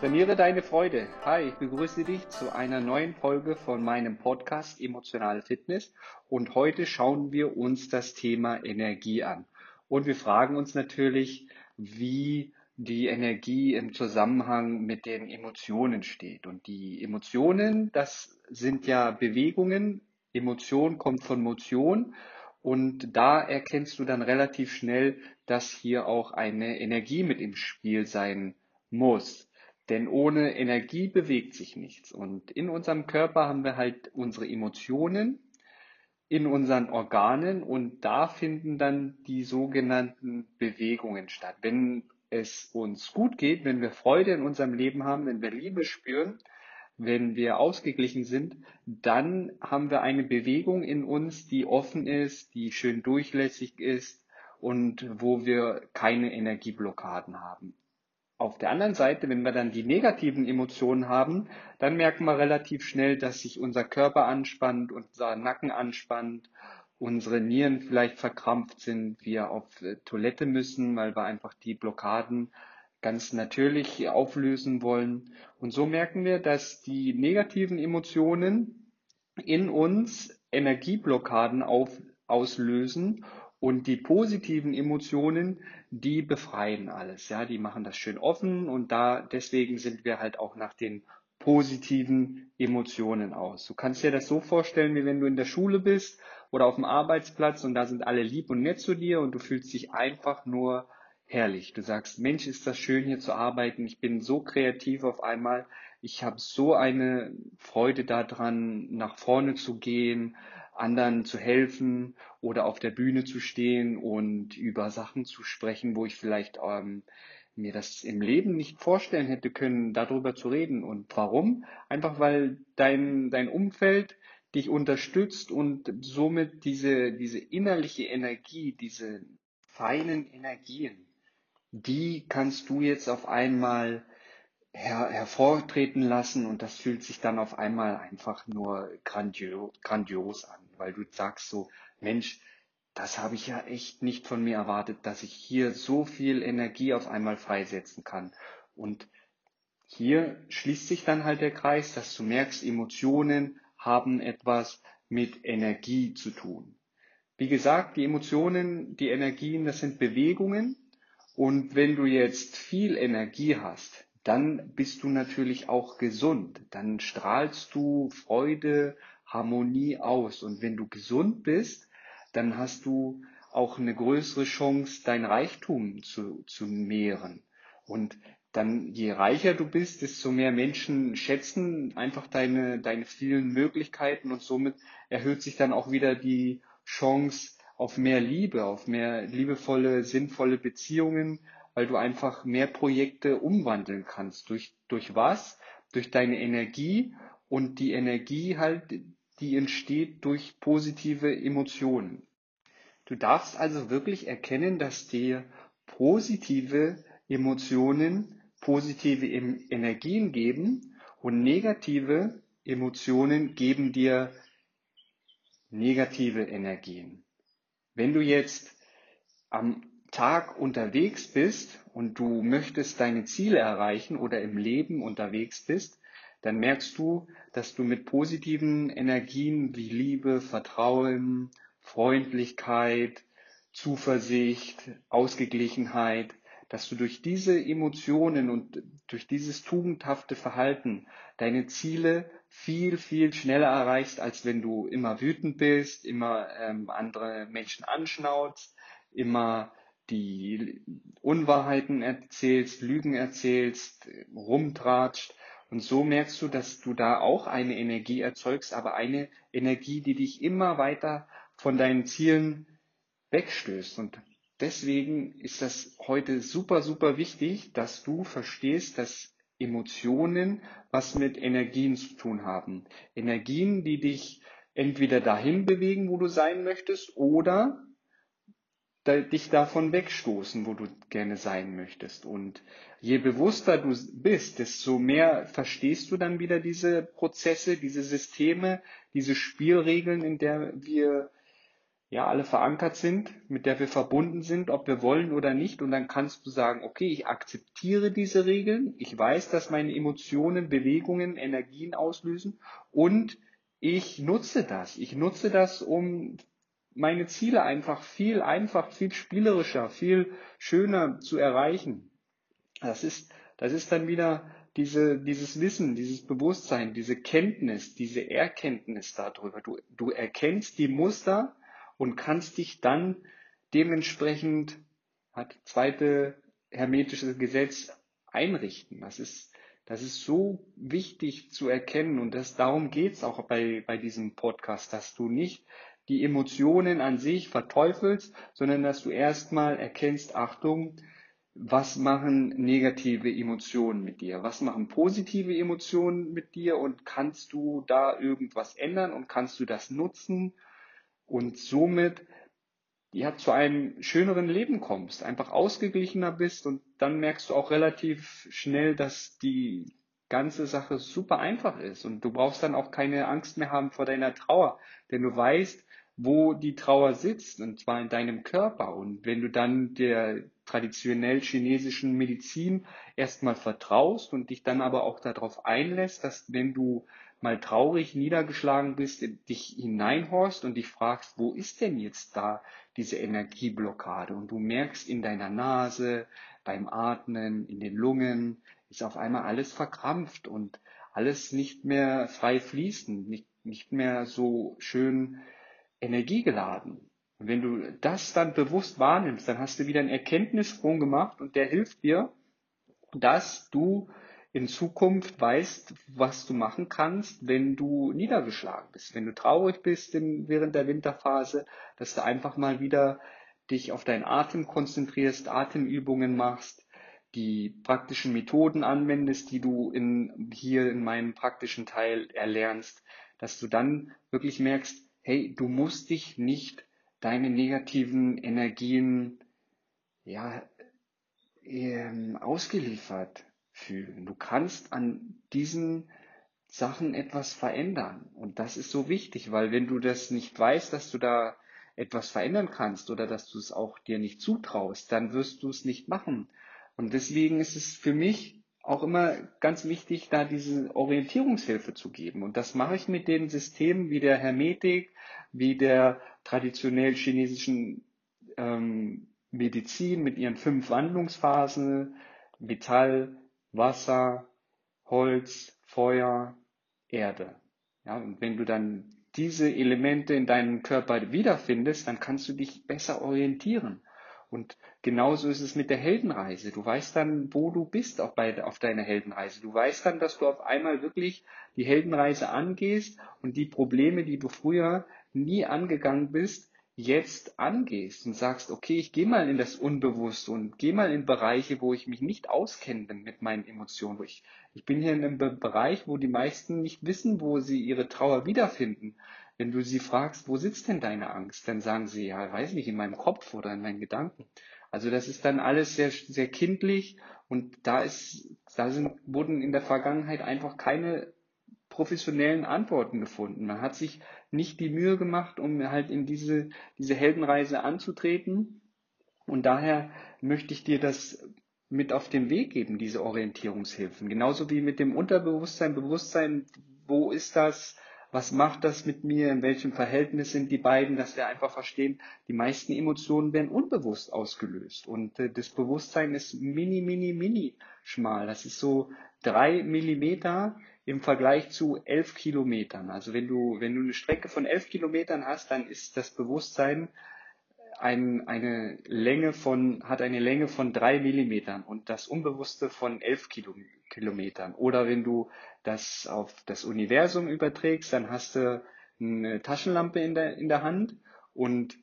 Trainiere deine Freude. Hi, ich begrüße dich zu einer neuen Folge von meinem Podcast Emotionale Fitness und heute schauen wir uns das Thema Energie an. Und wir fragen uns natürlich, wie die Energie im Zusammenhang mit den Emotionen steht. Und die Emotionen, das sind ja Bewegungen. Emotion kommt von Motion. Und da erkennst du dann relativ schnell, dass hier auch eine Energie mit im Spiel sein muss. Denn ohne Energie bewegt sich nichts. Und in unserem Körper haben wir halt unsere Emotionen, in unseren Organen und da finden dann die sogenannten Bewegungen statt. Wenn es uns gut geht, wenn wir Freude in unserem Leben haben, wenn wir Liebe spüren, wenn wir ausgeglichen sind, dann haben wir eine Bewegung in uns, die offen ist, die schön durchlässig ist und wo wir keine Energieblockaden haben. Auf der anderen Seite, wenn wir dann die negativen Emotionen haben, dann merken wir relativ schnell, dass sich unser Körper anspannt, unser Nacken anspannt, unsere Nieren vielleicht verkrampft sind, wir auf äh, Toilette müssen, weil wir einfach die Blockaden ganz natürlich auflösen wollen. Und so merken wir, dass die negativen Emotionen in uns Energieblockaden auf, auslösen und die positiven Emotionen, die befreien alles, ja, die machen das schön offen und da, deswegen sind wir halt auch nach den positiven Emotionen aus. Du kannst dir das so vorstellen, wie wenn du in der Schule bist oder auf dem Arbeitsplatz und da sind alle lieb und nett zu dir und du fühlst dich einfach nur herrlich. Du sagst, Mensch, ist das schön hier zu arbeiten. Ich bin so kreativ auf einmal. Ich habe so eine Freude daran, nach vorne zu gehen, anderen zu helfen oder auf der Bühne zu stehen und über Sachen zu sprechen, wo ich vielleicht ähm, mir das im Leben nicht vorstellen hätte können, darüber zu reden. Und warum? Einfach weil dein, dein Umfeld dich unterstützt und somit diese, diese innerliche Energie, diese feinen Energien, die kannst du jetzt auf einmal her, hervortreten lassen und das fühlt sich dann auf einmal einfach nur grandios, grandios an, weil du sagst so, Mensch, das habe ich ja echt nicht von mir erwartet, dass ich hier so viel Energie auf einmal freisetzen kann. Und hier schließt sich dann halt der Kreis, dass du merkst, Emotionen haben etwas mit Energie zu tun. Wie gesagt, die Emotionen, die Energien, das sind Bewegungen. Und wenn du jetzt viel Energie hast, dann bist du natürlich auch gesund. Dann strahlst du Freude, Harmonie aus. Und wenn du gesund bist, dann hast du auch eine größere Chance, dein Reichtum zu, zu mehren. Und dann, je reicher du bist, desto mehr Menschen schätzen einfach deine, deine vielen Möglichkeiten und somit erhöht sich dann auch wieder die Chance auf mehr Liebe, auf mehr liebevolle, sinnvolle Beziehungen, weil du einfach mehr Projekte umwandeln kannst. Durch, durch was? Durch deine Energie und die Energie halt, die entsteht durch positive Emotionen. Du darfst also wirklich erkennen, dass dir positive Emotionen positive Energien geben und negative Emotionen geben dir negative Energien. Wenn du jetzt am Tag unterwegs bist und du möchtest deine Ziele erreichen oder im Leben unterwegs bist, dann merkst du, dass du mit positiven Energien wie Liebe, Vertrauen, Freundlichkeit, Zuversicht, Ausgeglichenheit, dass du durch diese Emotionen und durch dieses tugendhafte Verhalten deine Ziele viel, viel schneller erreichst, als wenn du immer wütend bist, immer ähm, andere Menschen anschnauzt, immer die Unwahrheiten erzählst, Lügen erzählst, rumtratscht. Und so merkst du, dass du da auch eine Energie erzeugst, aber eine Energie, die dich immer weiter von deinen Zielen wegstößt. Und deswegen ist das heute super, super wichtig, dass du verstehst, dass Emotionen was mit Energien zu tun haben. Energien, die dich entweder dahin bewegen, wo du sein möchtest, oder dich davon wegstoßen, wo du gerne sein möchtest. Und je bewusster du bist, desto mehr verstehst du dann wieder diese Prozesse, diese Systeme, diese Spielregeln, in der wir ja, alle verankert sind, mit der wir verbunden sind, ob wir wollen oder nicht. Und dann kannst du sagen, okay, ich akzeptiere diese Regeln. Ich weiß, dass meine Emotionen, Bewegungen, Energien auslösen und ich nutze das. Ich nutze das, um meine Ziele einfach viel einfach, viel spielerischer, viel schöner zu erreichen. Das ist, das ist dann wieder diese, dieses Wissen, dieses Bewusstsein, diese Kenntnis, diese Erkenntnis darüber. Du, du erkennst die Muster und kannst dich dann dementsprechend, hat zweite hermetische Gesetz, einrichten. Das ist, das ist so wichtig zu erkennen und das, darum geht's auch bei, bei diesem Podcast, dass du nicht die Emotionen an sich verteufelst, sondern dass du erstmal erkennst, Achtung, was machen negative Emotionen mit dir? Was machen positive Emotionen mit dir? Und kannst du da irgendwas ändern und kannst du das nutzen und somit ja, zu einem schöneren Leben kommst, einfach ausgeglichener bist und dann merkst du auch relativ schnell, dass die ganze Sache super einfach ist und du brauchst dann auch keine Angst mehr haben vor deiner Trauer, denn du weißt, wo die Trauer sitzt, und zwar in deinem Körper. Und wenn du dann der traditionell chinesischen Medizin erstmal vertraust und dich dann aber auch darauf einlässt, dass wenn du mal traurig, niedergeschlagen bist, dich hineinhorst und dich fragst, wo ist denn jetzt da diese Energieblockade? Und du merkst in deiner Nase, beim Atmen, in den Lungen, ist auf einmal alles verkrampft und alles nicht mehr frei fließend, nicht, nicht mehr so schön energiegeladen. Und wenn du das dann bewusst wahrnimmst, dann hast du wieder einen Erkenntnissprung gemacht und der hilft dir, dass du in Zukunft weißt, was du machen kannst, wenn du niedergeschlagen bist, wenn du traurig bist in, während der Winterphase, dass du einfach mal wieder dich auf deinen Atem konzentrierst, Atemübungen machst, die praktischen Methoden anwendest, die du in, hier in meinem praktischen Teil erlernst, dass du dann wirklich merkst, hey, du musst dich nicht deine negativen Energien ja, ähm, ausgeliefert fühlen. Du kannst an diesen Sachen etwas verändern. Und das ist so wichtig, weil wenn du das nicht weißt, dass du da etwas verändern kannst oder dass du es auch dir nicht zutraust, dann wirst du es nicht machen. Und deswegen ist es für mich auch immer ganz wichtig, da diese Orientierungshilfe zu geben. Und das mache ich mit den Systemen wie der Hermetik, wie der traditionell chinesischen ähm, Medizin mit ihren fünf Wandlungsphasen, Metall, Wasser, Holz, Feuer, Erde. Ja, und wenn du dann diese Elemente in deinem Körper wiederfindest, dann kannst du dich besser orientieren. Und genauso ist es mit der Heldenreise. Du weißt dann, wo du bist auch bei, auf deiner Heldenreise. Du weißt dann, dass du auf einmal wirklich die Heldenreise angehst und die Probleme, die du früher nie angegangen bist, jetzt angehst und sagst, okay, ich gehe mal in das Unbewusste und gehe mal in Bereiche, wo ich mich nicht auskenne mit meinen Emotionen. Ich, ich bin hier in einem Bereich, wo die meisten nicht wissen, wo sie ihre Trauer wiederfinden. Wenn du sie fragst, wo sitzt denn deine Angst, dann sagen sie, ja, weiß nicht, in meinem Kopf oder in meinen Gedanken. Also das ist dann alles sehr, sehr kindlich und da ist, da sind, wurden in der Vergangenheit einfach keine professionellen Antworten gefunden. Man hat sich nicht die Mühe gemacht, um halt in diese, diese Heldenreise anzutreten. Und daher möchte ich dir das mit auf den Weg geben, diese Orientierungshilfen. Genauso wie mit dem Unterbewusstsein, Bewusstsein, wo ist das, was macht das mit mir, in welchem Verhältnis sind die beiden, dass wir einfach verstehen, die meisten Emotionen werden unbewusst ausgelöst und äh, das Bewusstsein ist mini, mini, mini schmal. Das ist so drei Millimeter im Vergleich zu elf Kilometern. Also wenn du, wenn du eine Strecke von elf Kilometern hast, dann ist das Bewusstsein ein, eine Länge von, hat eine Länge von drei Millimetern und das Unbewusste von elf Kilometern. Oder wenn du das auf das Universum überträgst, dann hast du eine Taschenlampe in der, in der Hand und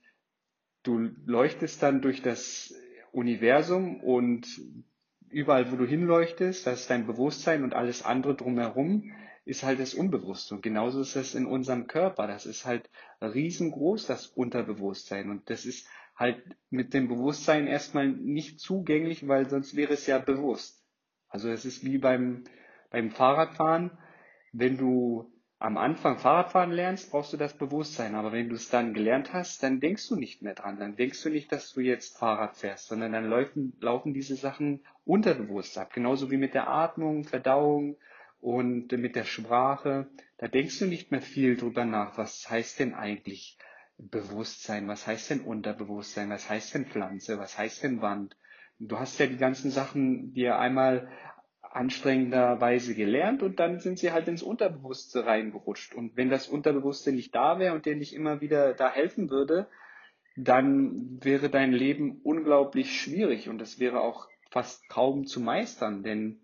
du leuchtest dann durch das Universum und überall, wo du hinleuchtest, das ist dein Bewusstsein und alles andere drumherum ist halt das Unbewusste. Und genauso ist es in unserem Körper. Das ist halt riesengroß, das Unterbewusstsein. Und das ist halt mit dem Bewusstsein erstmal nicht zugänglich, weil sonst wäre es ja bewusst. Also es ist wie beim, beim Fahrradfahren, wenn du am Anfang Fahrradfahren lernst, brauchst du das Bewusstsein. Aber wenn du es dann gelernt hast, dann denkst du nicht mehr dran. Dann denkst du nicht, dass du jetzt Fahrrad fährst, sondern dann laufen, laufen diese Sachen unterbewusst ab. Genauso wie mit der Atmung, Verdauung und mit der Sprache. Da denkst du nicht mehr viel drüber nach. Was heißt denn eigentlich Bewusstsein? Was heißt denn Unterbewusstsein? Was heißt denn Pflanze? Was heißt denn Wand? Du hast ja die ganzen Sachen dir einmal anstrengenderweise gelernt und dann sind sie halt ins Unterbewusste reingerutscht. Und wenn das Unterbewusste nicht da wäre und dir nicht immer wieder da helfen würde, dann wäre dein Leben unglaublich schwierig und es wäre auch fast kaum zu meistern, denn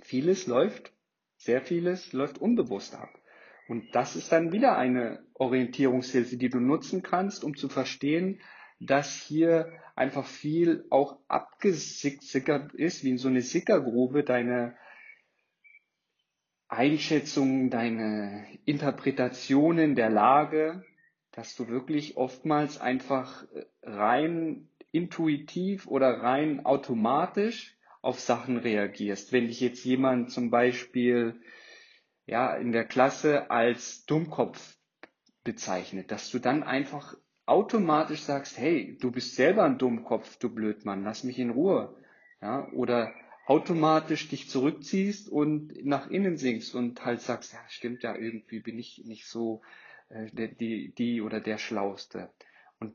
vieles läuft, sehr vieles läuft unbewusst ab. Und das ist dann wieder eine Orientierungshilfe, die du nutzen kannst, um zu verstehen, dass hier einfach viel auch abgesickert ist, wie in so eine Sickergrube, deine Einschätzungen, deine Interpretationen der Lage, dass du wirklich oftmals einfach rein intuitiv oder rein automatisch auf Sachen reagierst. Wenn dich jetzt jemand zum Beispiel ja, in der Klasse als Dummkopf bezeichnet, dass du dann einfach automatisch sagst, hey, du bist selber ein Dummkopf, du Blödmann, lass mich in Ruhe. Ja, oder automatisch dich zurückziehst und nach innen sinkst und halt sagst, ja, stimmt ja, irgendwie bin ich nicht so äh, die, die oder der Schlauste. Und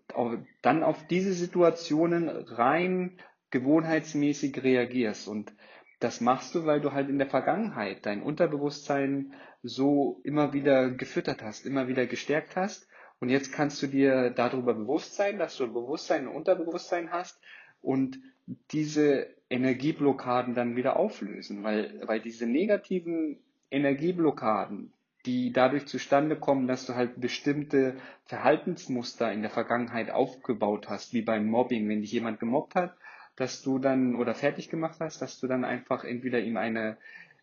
dann auf diese Situationen rein gewohnheitsmäßig reagierst. Und das machst du, weil du halt in der Vergangenheit dein Unterbewusstsein so immer wieder gefüttert hast, immer wieder gestärkt hast und jetzt kannst du dir darüber bewusst sein, dass du ein Bewusstsein und Unterbewusstsein hast und diese Energieblockaden dann wieder auflösen, weil, weil diese negativen Energieblockaden, die dadurch zustande kommen, dass du halt bestimmte Verhaltensmuster in der Vergangenheit aufgebaut hast, wie beim Mobbing, wenn dich jemand gemobbt hat, dass du dann oder fertig gemacht hast, dass du dann einfach entweder ihm eine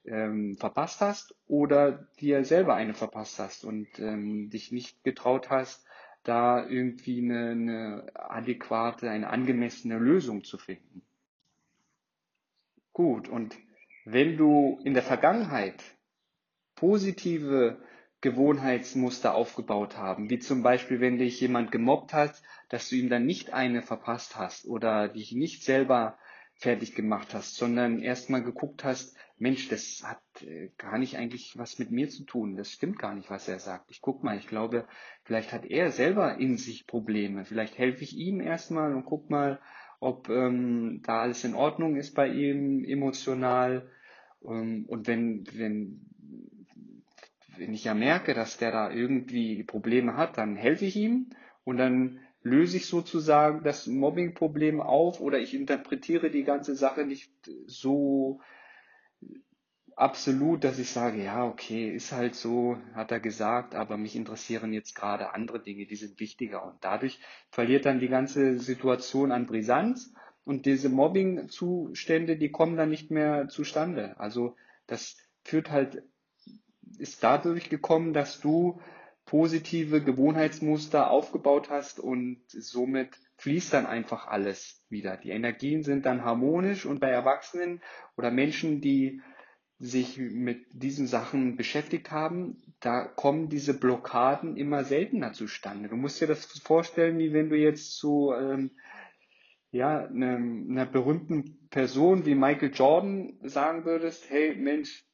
ähm, verpasst hast oder dir selber eine verpasst hast und ähm, dich nicht getraut hast, da irgendwie eine, eine adäquate, eine angemessene Lösung zu finden. Gut, und wenn du in der Vergangenheit positive Gewohnheitsmuster aufgebaut haben, wie zum Beispiel, wenn dich jemand gemobbt hat, dass du ihm dann nicht eine verpasst hast oder dich nicht selber fertig gemacht hast, sondern erstmal geguckt hast, Mensch, das hat äh, gar nicht eigentlich was mit mir zu tun. Das stimmt gar nicht, was er sagt. Ich guck mal, ich glaube, vielleicht hat er selber in sich Probleme. Vielleicht helfe ich ihm erstmal und guck mal, ob ähm, da alles in Ordnung ist bei ihm emotional. Ähm, und wenn, wenn, wenn ich ja merke, dass der da irgendwie Probleme hat, dann helfe ich ihm und dann löse ich sozusagen das Mobbing-Problem auf oder ich interpretiere die ganze Sache nicht so absolut, dass ich sage, ja, okay, ist halt so, hat er gesagt, aber mich interessieren jetzt gerade andere Dinge, die sind wichtiger. Und dadurch verliert dann die ganze Situation an Brisanz und diese Mobbing-Zustände, die kommen dann nicht mehr zustande. Also das führt halt, ist dadurch gekommen, dass du positive Gewohnheitsmuster aufgebaut hast und somit fließt dann einfach alles wieder. Die Energien sind dann harmonisch und bei Erwachsenen oder Menschen, die sich mit diesen Sachen beschäftigt haben, da kommen diese Blockaden immer seltener zustande. Du musst dir das vorstellen, wie wenn du jetzt zu ähm, ja, einer, einer berühmten Person wie Michael Jordan sagen würdest, hey Mensch,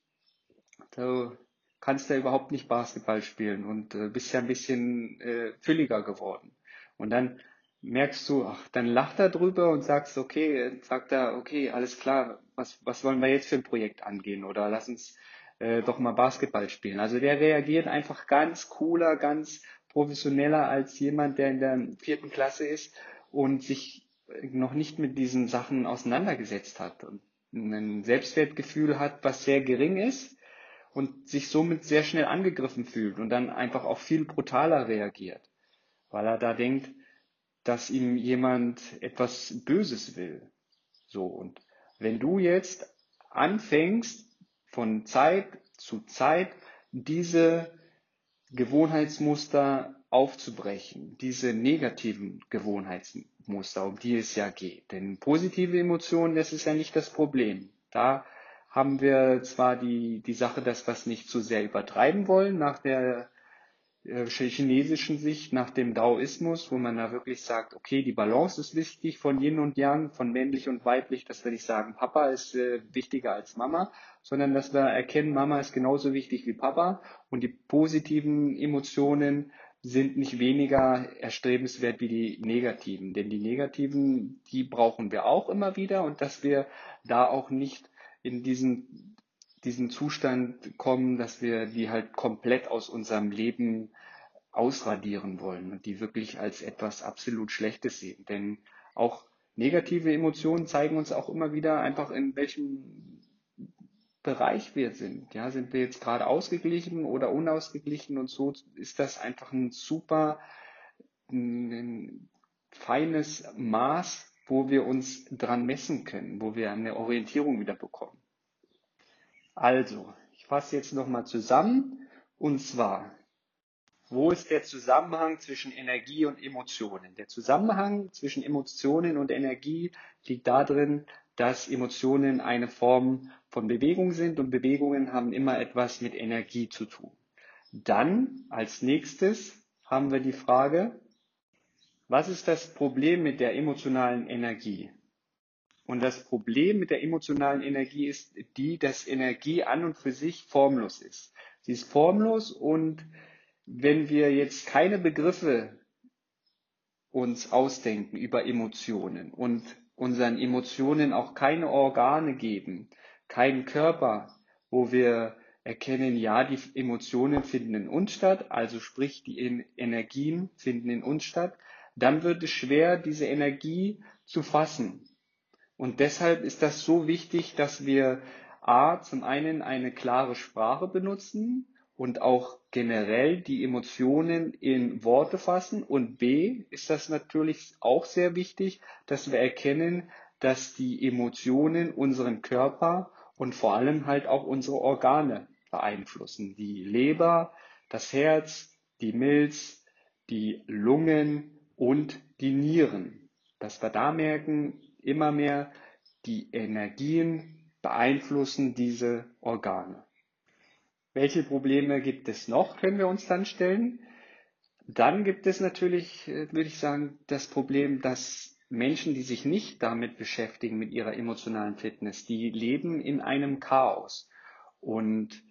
du kannst ja überhaupt nicht Basketball spielen und äh, bist ja ein bisschen äh, fülliger geworden. Und dann merkst du, ach, dann lacht er drüber und sagst, okay, sagt er, okay, alles klar, was, was wollen wir jetzt für ein Projekt angehen oder lass uns äh, doch mal Basketball spielen. Also der reagiert einfach ganz cooler, ganz professioneller als jemand, der in der vierten Klasse ist und sich noch nicht mit diesen Sachen auseinandergesetzt hat und ein Selbstwertgefühl hat, was sehr gering ist und sich somit sehr schnell angegriffen fühlt und dann einfach auch viel brutaler reagiert, weil er da denkt, dass ihm jemand etwas Böses will. So, und wenn du jetzt anfängst, von Zeit zu Zeit diese Gewohnheitsmuster aufzubrechen, diese negativen Gewohnheitsmuster, um die es ja geht. Denn positive Emotionen, das ist ja nicht das Problem. Da haben wir zwar die, die Sache, dass wir es nicht zu sehr übertreiben wollen, nach der äh, chinesischen Sicht, nach dem Daoismus, wo man da wirklich sagt, okay, die Balance ist wichtig von Yin und Yang, von männlich und weiblich, dass wir nicht sagen, Papa ist äh, wichtiger als Mama, sondern dass wir erkennen, Mama ist genauso wichtig wie Papa und die positiven Emotionen sind nicht weniger erstrebenswert wie die negativen. Denn die negativen, die brauchen wir auch immer wieder und dass wir da auch nicht in diesen, diesen Zustand kommen, dass wir die halt komplett aus unserem Leben ausradieren wollen und die wirklich als etwas absolut Schlechtes sehen. Denn auch negative Emotionen zeigen uns auch immer wieder einfach, in welchem Bereich wir sind. Ja, sind wir jetzt gerade ausgeglichen oder unausgeglichen und so ist das einfach ein super ein feines Maß, wo wir uns dran messen können, wo wir eine Orientierung wieder bekommen. Also, ich fasse jetzt nochmal zusammen und zwar, wo ist der Zusammenhang zwischen Energie und Emotionen? Der Zusammenhang zwischen Emotionen und Energie liegt darin, dass Emotionen eine Form von Bewegung sind und Bewegungen haben immer etwas mit Energie zu tun. Dann als nächstes haben wir die Frage, was ist das Problem mit der emotionalen Energie? Und das Problem mit der emotionalen Energie ist die, dass Energie an und für sich formlos ist. Sie ist formlos und wenn wir jetzt keine Begriffe uns ausdenken über Emotionen und unseren Emotionen auch keine Organe geben, keinen Körper, wo wir erkennen, ja, die Emotionen finden in uns statt, also sprich die Energien finden in uns statt, dann wird es schwer, diese Energie zu fassen. Und deshalb ist das so wichtig, dass wir A, zum einen eine klare Sprache benutzen, und auch generell die Emotionen in Worte fassen. Und B ist das natürlich auch sehr wichtig, dass wir erkennen, dass die Emotionen unseren Körper und vor allem halt auch unsere Organe beeinflussen. Die Leber, das Herz, die Milz, die Lungen und die Nieren. Dass wir da merken, immer mehr die Energien beeinflussen diese Organe. Welche Probleme gibt es noch, können wir uns dann stellen. Dann gibt es natürlich, äh, würde ich sagen, das Problem, dass Menschen, die sich nicht damit beschäftigen, mit ihrer emotionalen Fitness, die leben in einem Chaos. Und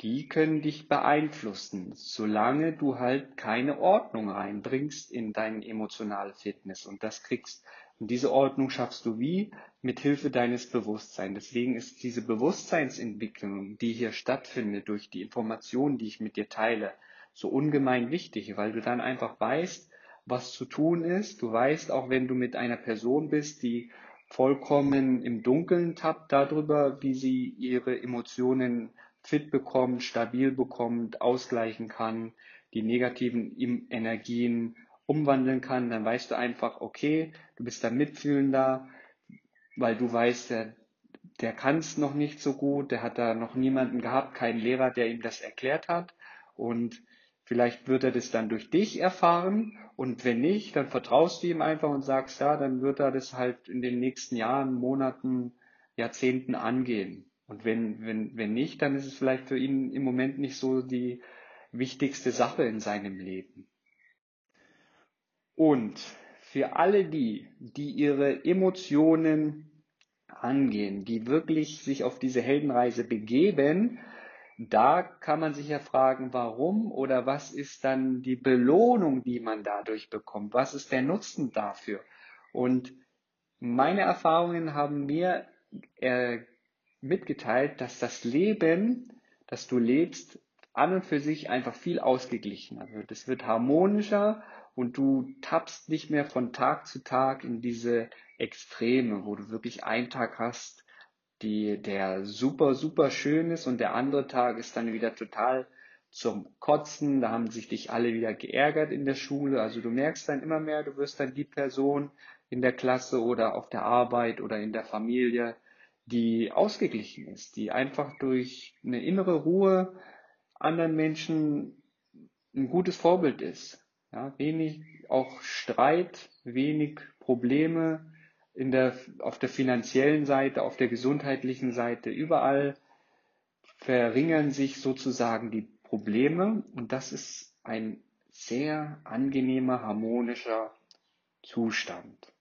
die können dich beeinflussen, solange du halt keine Ordnung reinbringst in deine emotionale Fitness. Und das kriegst und diese Ordnung schaffst du wie? Mit Hilfe deines Bewusstseins. Deswegen ist diese Bewusstseinsentwicklung, die hier stattfindet durch die Informationen, die ich mit dir teile, so ungemein wichtig, weil du dann einfach weißt, was zu tun ist. Du weißt auch, wenn du mit einer Person bist, die vollkommen im Dunkeln tappt darüber, wie sie ihre Emotionen fit bekommt, stabil bekommt, ausgleichen kann, die negativen Energien umwandeln kann, dann weißt du einfach, okay, du bist da mitfühlender, weil du weißt, der, der kann es noch nicht so gut, der hat da noch niemanden gehabt, keinen Lehrer, der ihm das erklärt hat und vielleicht wird er das dann durch dich erfahren und wenn nicht, dann vertraust du ihm einfach und sagst, ja, dann wird er das halt in den nächsten Jahren, Monaten, Jahrzehnten angehen. Und wenn, wenn, wenn nicht, dann ist es vielleicht für ihn im Moment nicht so die wichtigste Sache in seinem Leben. Und für alle die, die ihre Emotionen angehen, die wirklich sich auf diese Heldenreise begeben, da kann man sich ja fragen, warum oder was ist dann die Belohnung, die man dadurch bekommt? Was ist der Nutzen dafür? Und meine Erfahrungen haben mir äh, mitgeteilt, dass das Leben, das du lebst, an und für sich einfach viel ausgeglichener wird. Es wird harmonischer und du tappst nicht mehr von Tag zu Tag in diese Extreme, wo du wirklich einen Tag hast, die, der super, super schön ist und der andere Tag ist dann wieder total zum Kotzen, da haben sich dich alle wieder geärgert in der Schule, also du merkst dann immer mehr, du wirst dann die Person in der Klasse oder auf der Arbeit oder in der Familie, die ausgeglichen ist, die einfach durch eine innere Ruhe anderen Menschen ein gutes Vorbild ist. Ja, wenig auch Streit, wenig Probleme, in der, auf der finanziellen Seite, auf der gesundheitlichen Seite, überall verringern sich sozusagen die Probleme und das ist ein sehr angenehmer, harmonischer Zustand.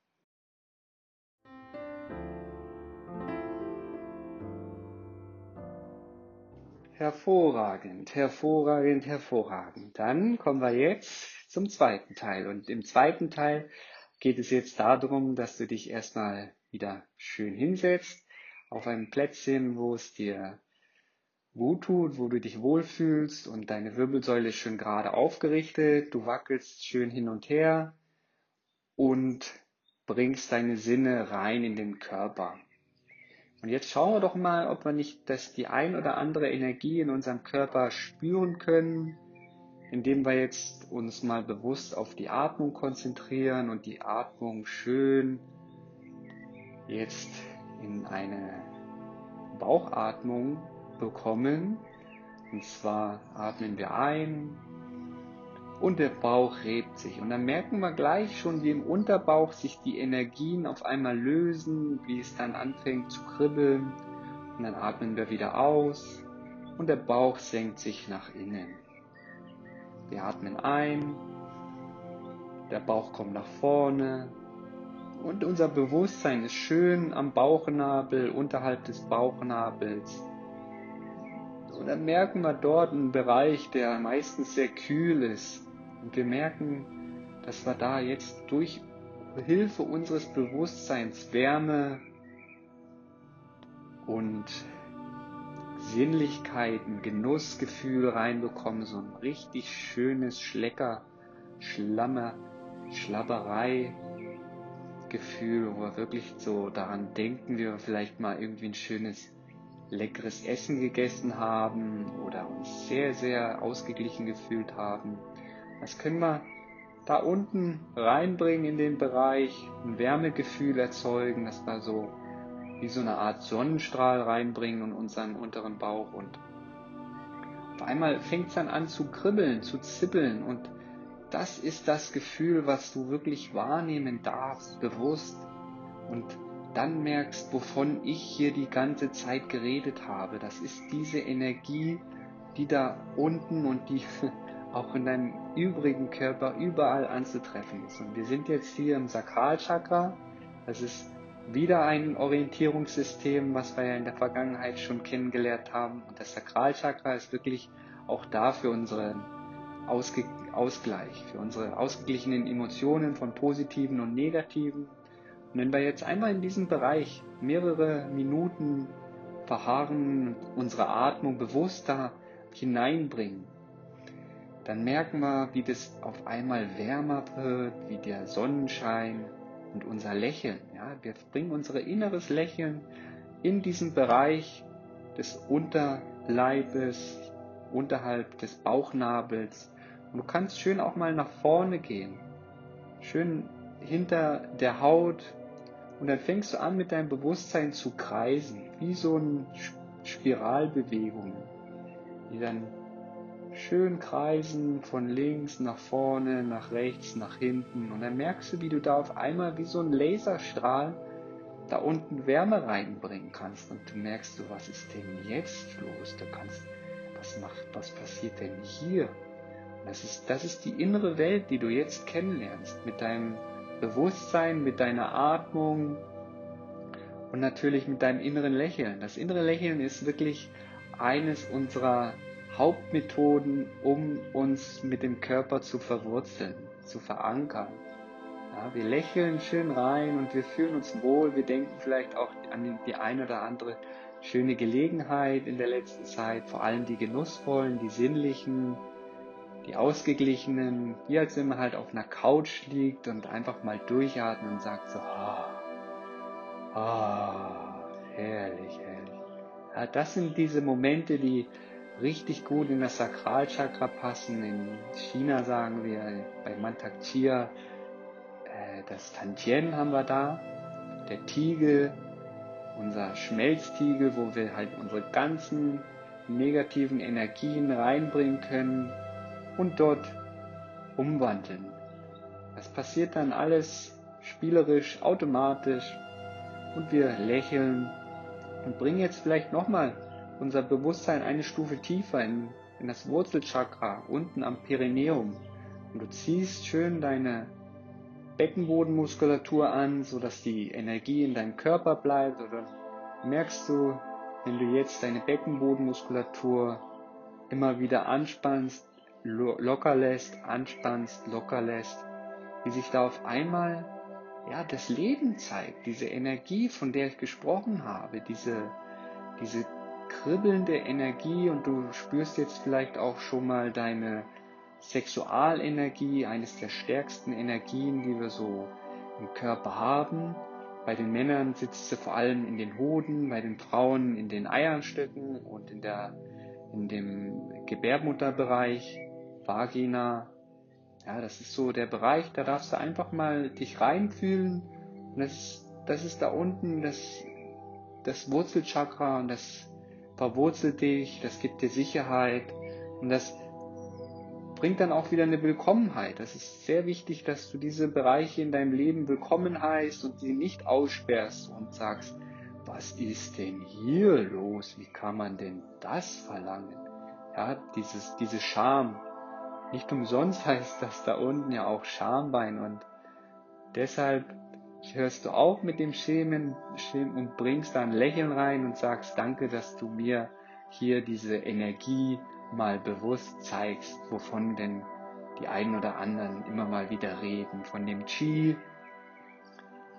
Hervorragend, hervorragend, hervorragend. Dann kommen wir jetzt zum zweiten Teil. Und im zweiten Teil geht es jetzt darum, dass du dich erstmal wieder schön hinsetzt auf einem Plätzchen, wo es dir gut tut, wo du dich wohlfühlst und deine Wirbelsäule ist schön gerade aufgerichtet. Du wackelst schön hin und her und bringst deine Sinne rein in den Körper. Und jetzt schauen wir doch mal, ob wir nicht das die ein oder andere Energie in unserem Körper spüren können, indem wir jetzt uns mal bewusst auf die Atmung konzentrieren und die Atmung schön jetzt in eine Bauchatmung bekommen. Und zwar atmen wir ein und der Bauch rebt sich. Und dann merken wir gleich schon, wie im Unterbauch sich die Energien auf einmal lösen, wie es dann anfängt zu kribbeln. Und dann atmen wir wieder aus und der Bauch senkt sich nach innen. Wir atmen ein, der Bauch kommt nach vorne und unser Bewusstsein ist schön am Bauchnabel, unterhalb des Bauchnabels. Und dann merken wir dort einen Bereich, der meistens sehr kühl ist. Und wir merken, dass wir da jetzt durch Hilfe unseres Bewusstseins Wärme und Sinnlichkeiten, Genussgefühl reinbekommen, so ein richtig schönes Schlecker, Schlammer, Schlabberei Gefühl, wo wir wirklich so daran denken, wie wir vielleicht mal irgendwie ein schönes leckeres Essen gegessen haben oder uns sehr, sehr ausgeglichen gefühlt haben. Das können wir da unten reinbringen in den Bereich, ein Wärmegefühl erzeugen, dass wir so wie so eine Art Sonnenstrahl reinbringen in unseren unteren Bauch. Und auf einmal fängt es dann an zu kribbeln, zu zippeln und das ist das Gefühl, was du wirklich wahrnehmen darfst, bewusst. Und dann merkst, wovon ich hier die ganze Zeit geredet habe. Das ist diese Energie, die da unten und die auch in deinem übrigen Körper überall anzutreffen ist. Und wir sind jetzt hier im Sakralchakra. Das ist wieder ein Orientierungssystem, was wir ja in der Vergangenheit schon kennengelernt haben. Und das Sakralchakra ist wirklich auch da für unseren Ausge Ausgleich, für unsere ausgeglichenen Emotionen von positiven und negativen. Und wenn wir jetzt einmal in diesem Bereich mehrere Minuten verharren, unsere Atmung bewusst da hineinbringen, dann merken wir, wie das auf einmal wärmer wird, wie der Sonnenschein und unser Lächeln. Ja, wir bringen unser inneres Lächeln in diesen Bereich des Unterleibes, unterhalb des Bauchnabels. Und du kannst schön auch mal nach vorne gehen, schön hinter der Haut. Und dann fängst du an, mit deinem Bewusstsein zu kreisen, wie so eine Spiralbewegung, die dann schön kreisen von links nach vorne, nach rechts, nach hinten. Und dann merkst du, wie du da auf einmal wie so ein Laserstrahl da unten Wärme reinbringen kannst. Und du merkst, du, was ist denn jetzt los? Du kannst, was macht, was passiert denn hier? Das ist, das ist die innere Welt, die du jetzt kennenlernst. Mit deinem Bewusstsein, mit deiner Atmung und natürlich mit deinem inneren Lächeln. Das innere Lächeln ist wirklich eines unserer Hauptmethoden, um uns mit dem Körper zu verwurzeln, zu verankern. Ja, wir lächeln schön rein und wir fühlen uns wohl. Wir denken vielleicht auch an die eine oder andere schöne Gelegenheit in der letzten Zeit, vor allem die genussvollen, die sinnlichen, die ausgeglichenen, wie als wenn man halt auf einer Couch liegt und einfach mal durchatmet und sagt so, oh, oh, herrlich, herrlich. Ja, das sind diese Momente, die richtig gut in das Sakralchakra passen. In China sagen wir bei Mantak Chia, äh, das Tantien haben wir da, der Tiegel, unser Schmelztiegel, wo wir halt unsere ganzen negativen Energien reinbringen können und dort umwandeln. Das passiert dann alles spielerisch, automatisch, und wir lächeln und bringen jetzt vielleicht nochmal unser Bewusstsein eine Stufe tiefer in, in das Wurzelchakra unten am Perineum. Und du ziehst schön deine Beckenbodenmuskulatur an, sodass die Energie in deinem Körper bleibt. Oder merkst du, wenn du jetzt deine Beckenbodenmuskulatur immer wieder anspannst, locker lässt, anspannst, locker lässt, wie sich da auf einmal ja, das Leben zeigt, diese Energie, von der ich gesprochen habe, diese, diese kribbelnde Energie und du spürst jetzt vielleicht auch schon mal deine Sexualenergie, eines der stärksten Energien, die wir so im Körper haben. Bei den Männern sitzt sie vor allem in den Hoden, bei den Frauen in den Eierstöcken und in, der, in dem Gebärmutterbereich, Vagina, ja, das ist so der Bereich, da darfst du einfach mal dich reinfühlen. Und das, das ist da unten das, das Wurzelchakra und das verwurzelt dich, das gibt dir Sicherheit und das bringt dann auch wieder eine Willkommenheit. Das ist sehr wichtig, dass du diese Bereiche in deinem Leben willkommen heißt und sie nicht aussperrst und sagst, was ist denn hier los? Wie kann man denn das verlangen? Ja, dieses, diese Scham, nicht umsonst heißt das da unten ja auch Schambein und deshalb hörst du auf mit dem Schämen, Schämen und bringst da ein Lächeln rein und sagst Danke, dass du mir hier diese Energie mal bewusst zeigst, wovon denn die einen oder anderen immer mal wieder reden. Von dem Qi,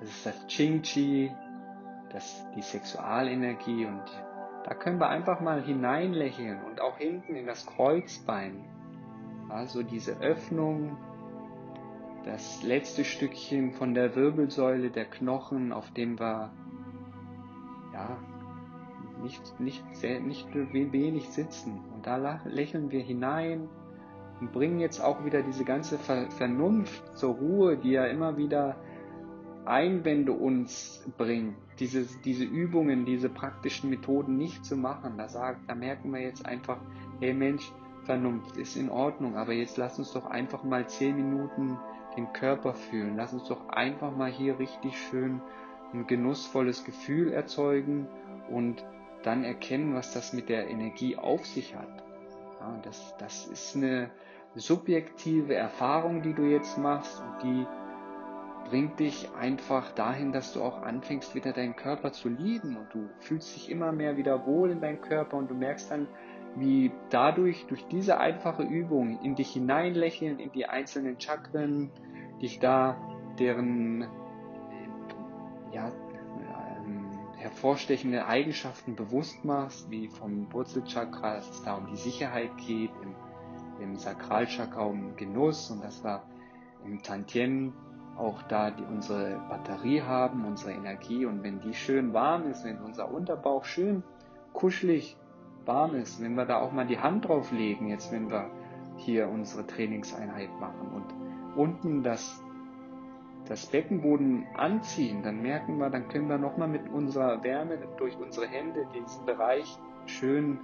das ist das Ching Qi, das die Sexualenergie und da können wir einfach mal hineinlächeln und auch hinten in das Kreuzbein also diese Öffnung, das letzte Stückchen von der Wirbelsäule, der Knochen, auf dem wir ja, nicht, nicht, sehr, nicht wenig sitzen. Und da lächeln wir hinein und bringen jetzt auch wieder diese ganze Vernunft zur Ruhe, die ja immer wieder Einwände uns bringt, diese, diese Übungen, diese praktischen Methoden nicht zu machen. Da, sagt, da merken wir jetzt einfach, hey Mensch, Vernunft ist in Ordnung, aber jetzt lass uns doch einfach mal zehn Minuten den Körper fühlen. Lass uns doch einfach mal hier richtig schön ein genussvolles Gefühl erzeugen und dann erkennen, was das mit der Energie auf sich hat. Ja, das, das ist eine subjektive Erfahrung, die du jetzt machst und die bringt dich einfach dahin, dass du auch anfängst, wieder deinen Körper zu lieben und du fühlst dich immer mehr wieder wohl in deinem Körper und du merkst dann, wie dadurch, durch diese einfache Übung, in dich hineinlächeln, in die einzelnen Chakren, dich da deren ja, ähm, hervorstechende Eigenschaften bewusst machst, wie vom Wurzelchakra, dass es da um die Sicherheit geht, im, im Sakralchakra um Genuss und dass wir im Tantien auch da die, unsere Batterie haben, unsere Energie. Und wenn die schön warm ist, wenn unser Unterbauch schön kuschelig warm ist, wenn wir da auch mal die Hand drauf legen, jetzt wenn wir hier unsere Trainingseinheit machen und unten das, das Beckenboden anziehen, dann merken wir, dann können wir nochmal mit unserer Wärme durch unsere Hände diesen Bereich schön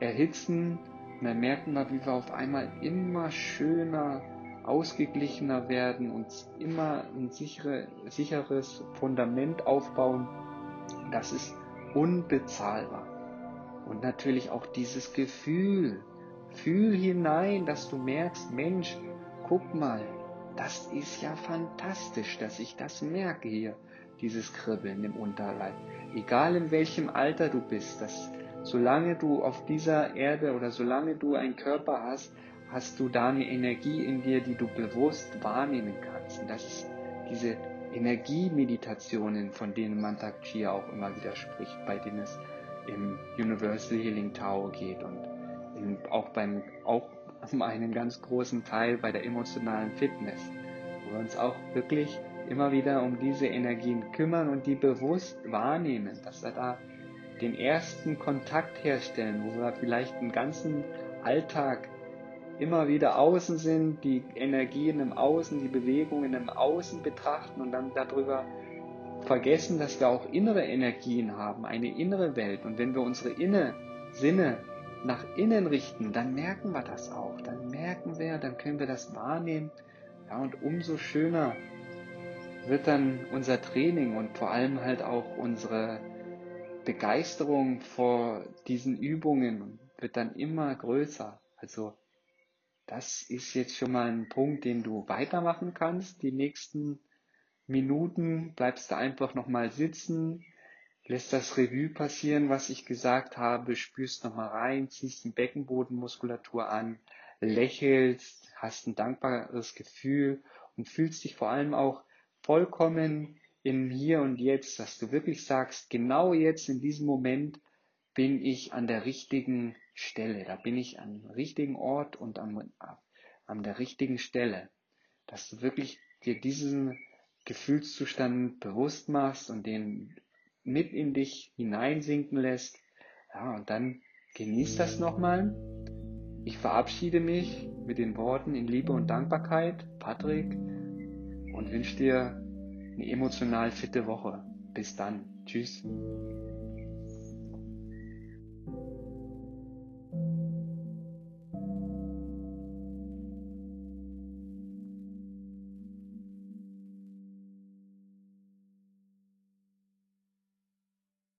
erhitzen und dann merken wir, wie wir auf einmal immer schöner, ausgeglichener werden und immer ein sichere, sicheres Fundament aufbauen. Das ist unbezahlbar. Und natürlich auch dieses Gefühl. Fühl hinein, dass du merkst, Mensch, guck mal, das ist ja fantastisch, dass ich das merke hier, dieses Kribbeln im Unterleib. Egal in welchem Alter du bist, dass solange du auf dieser Erde oder solange du einen Körper hast, hast du da eine Energie in dir, die du bewusst wahrnehmen kannst. Und das ist diese Energiemeditationen, von denen Mantak Chia auch immer wieder spricht, bei denen es im Universal Healing Tower geht und in, auch beim auch um einen ganz großen Teil bei der emotionalen Fitness, wo wir uns auch wirklich immer wieder um diese Energien kümmern und die bewusst wahrnehmen, dass wir da den ersten Kontakt herstellen, wo wir vielleicht den ganzen Alltag immer wieder außen sind, die Energien im Außen, die Bewegungen im Außen betrachten und dann darüber vergessen, dass wir auch innere Energien haben, eine innere Welt. Und wenn wir unsere Inne, Sinne nach innen richten, dann merken wir das auch. Dann merken wir, dann können wir das wahrnehmen. Ja, und umso schöner wird dann unser Training und vor allem halt auch unsere Begeisterung vor diesen Übungen wird dann immer größer. Also das ist jetzt schon mal ein Punkt, den du weitermachen kannst. Die nächsten Minuten bleibst du einfach nochmal sitzen, lässt das Revue passieren, was ich gesagt habe, spürst nochmal rein, ziehst die Beckenbodenmuskulatur an, lächelst, hast ein dankbares Gefühl und fühlst dich vor allem auch vollkommen im Hier und Jetzt, dass du wirklich sagst, genau jetzt in diesem Moment bin ich an der richtigen Stelle, da bin ich am richtigen Ort und an, an der richtigen Stelle, dass du wirklich dir diesen Gefühlszustand bewusst machst und den mit in dich hineinsinken lässt. Ja, und dann genieß das nochmal. Ich verabschiede mich mit den Worten in Liebe und Dankbarkeit, Patrick, und wünsche dir eine emotional fitte Woche. Bis dann. Tschüss.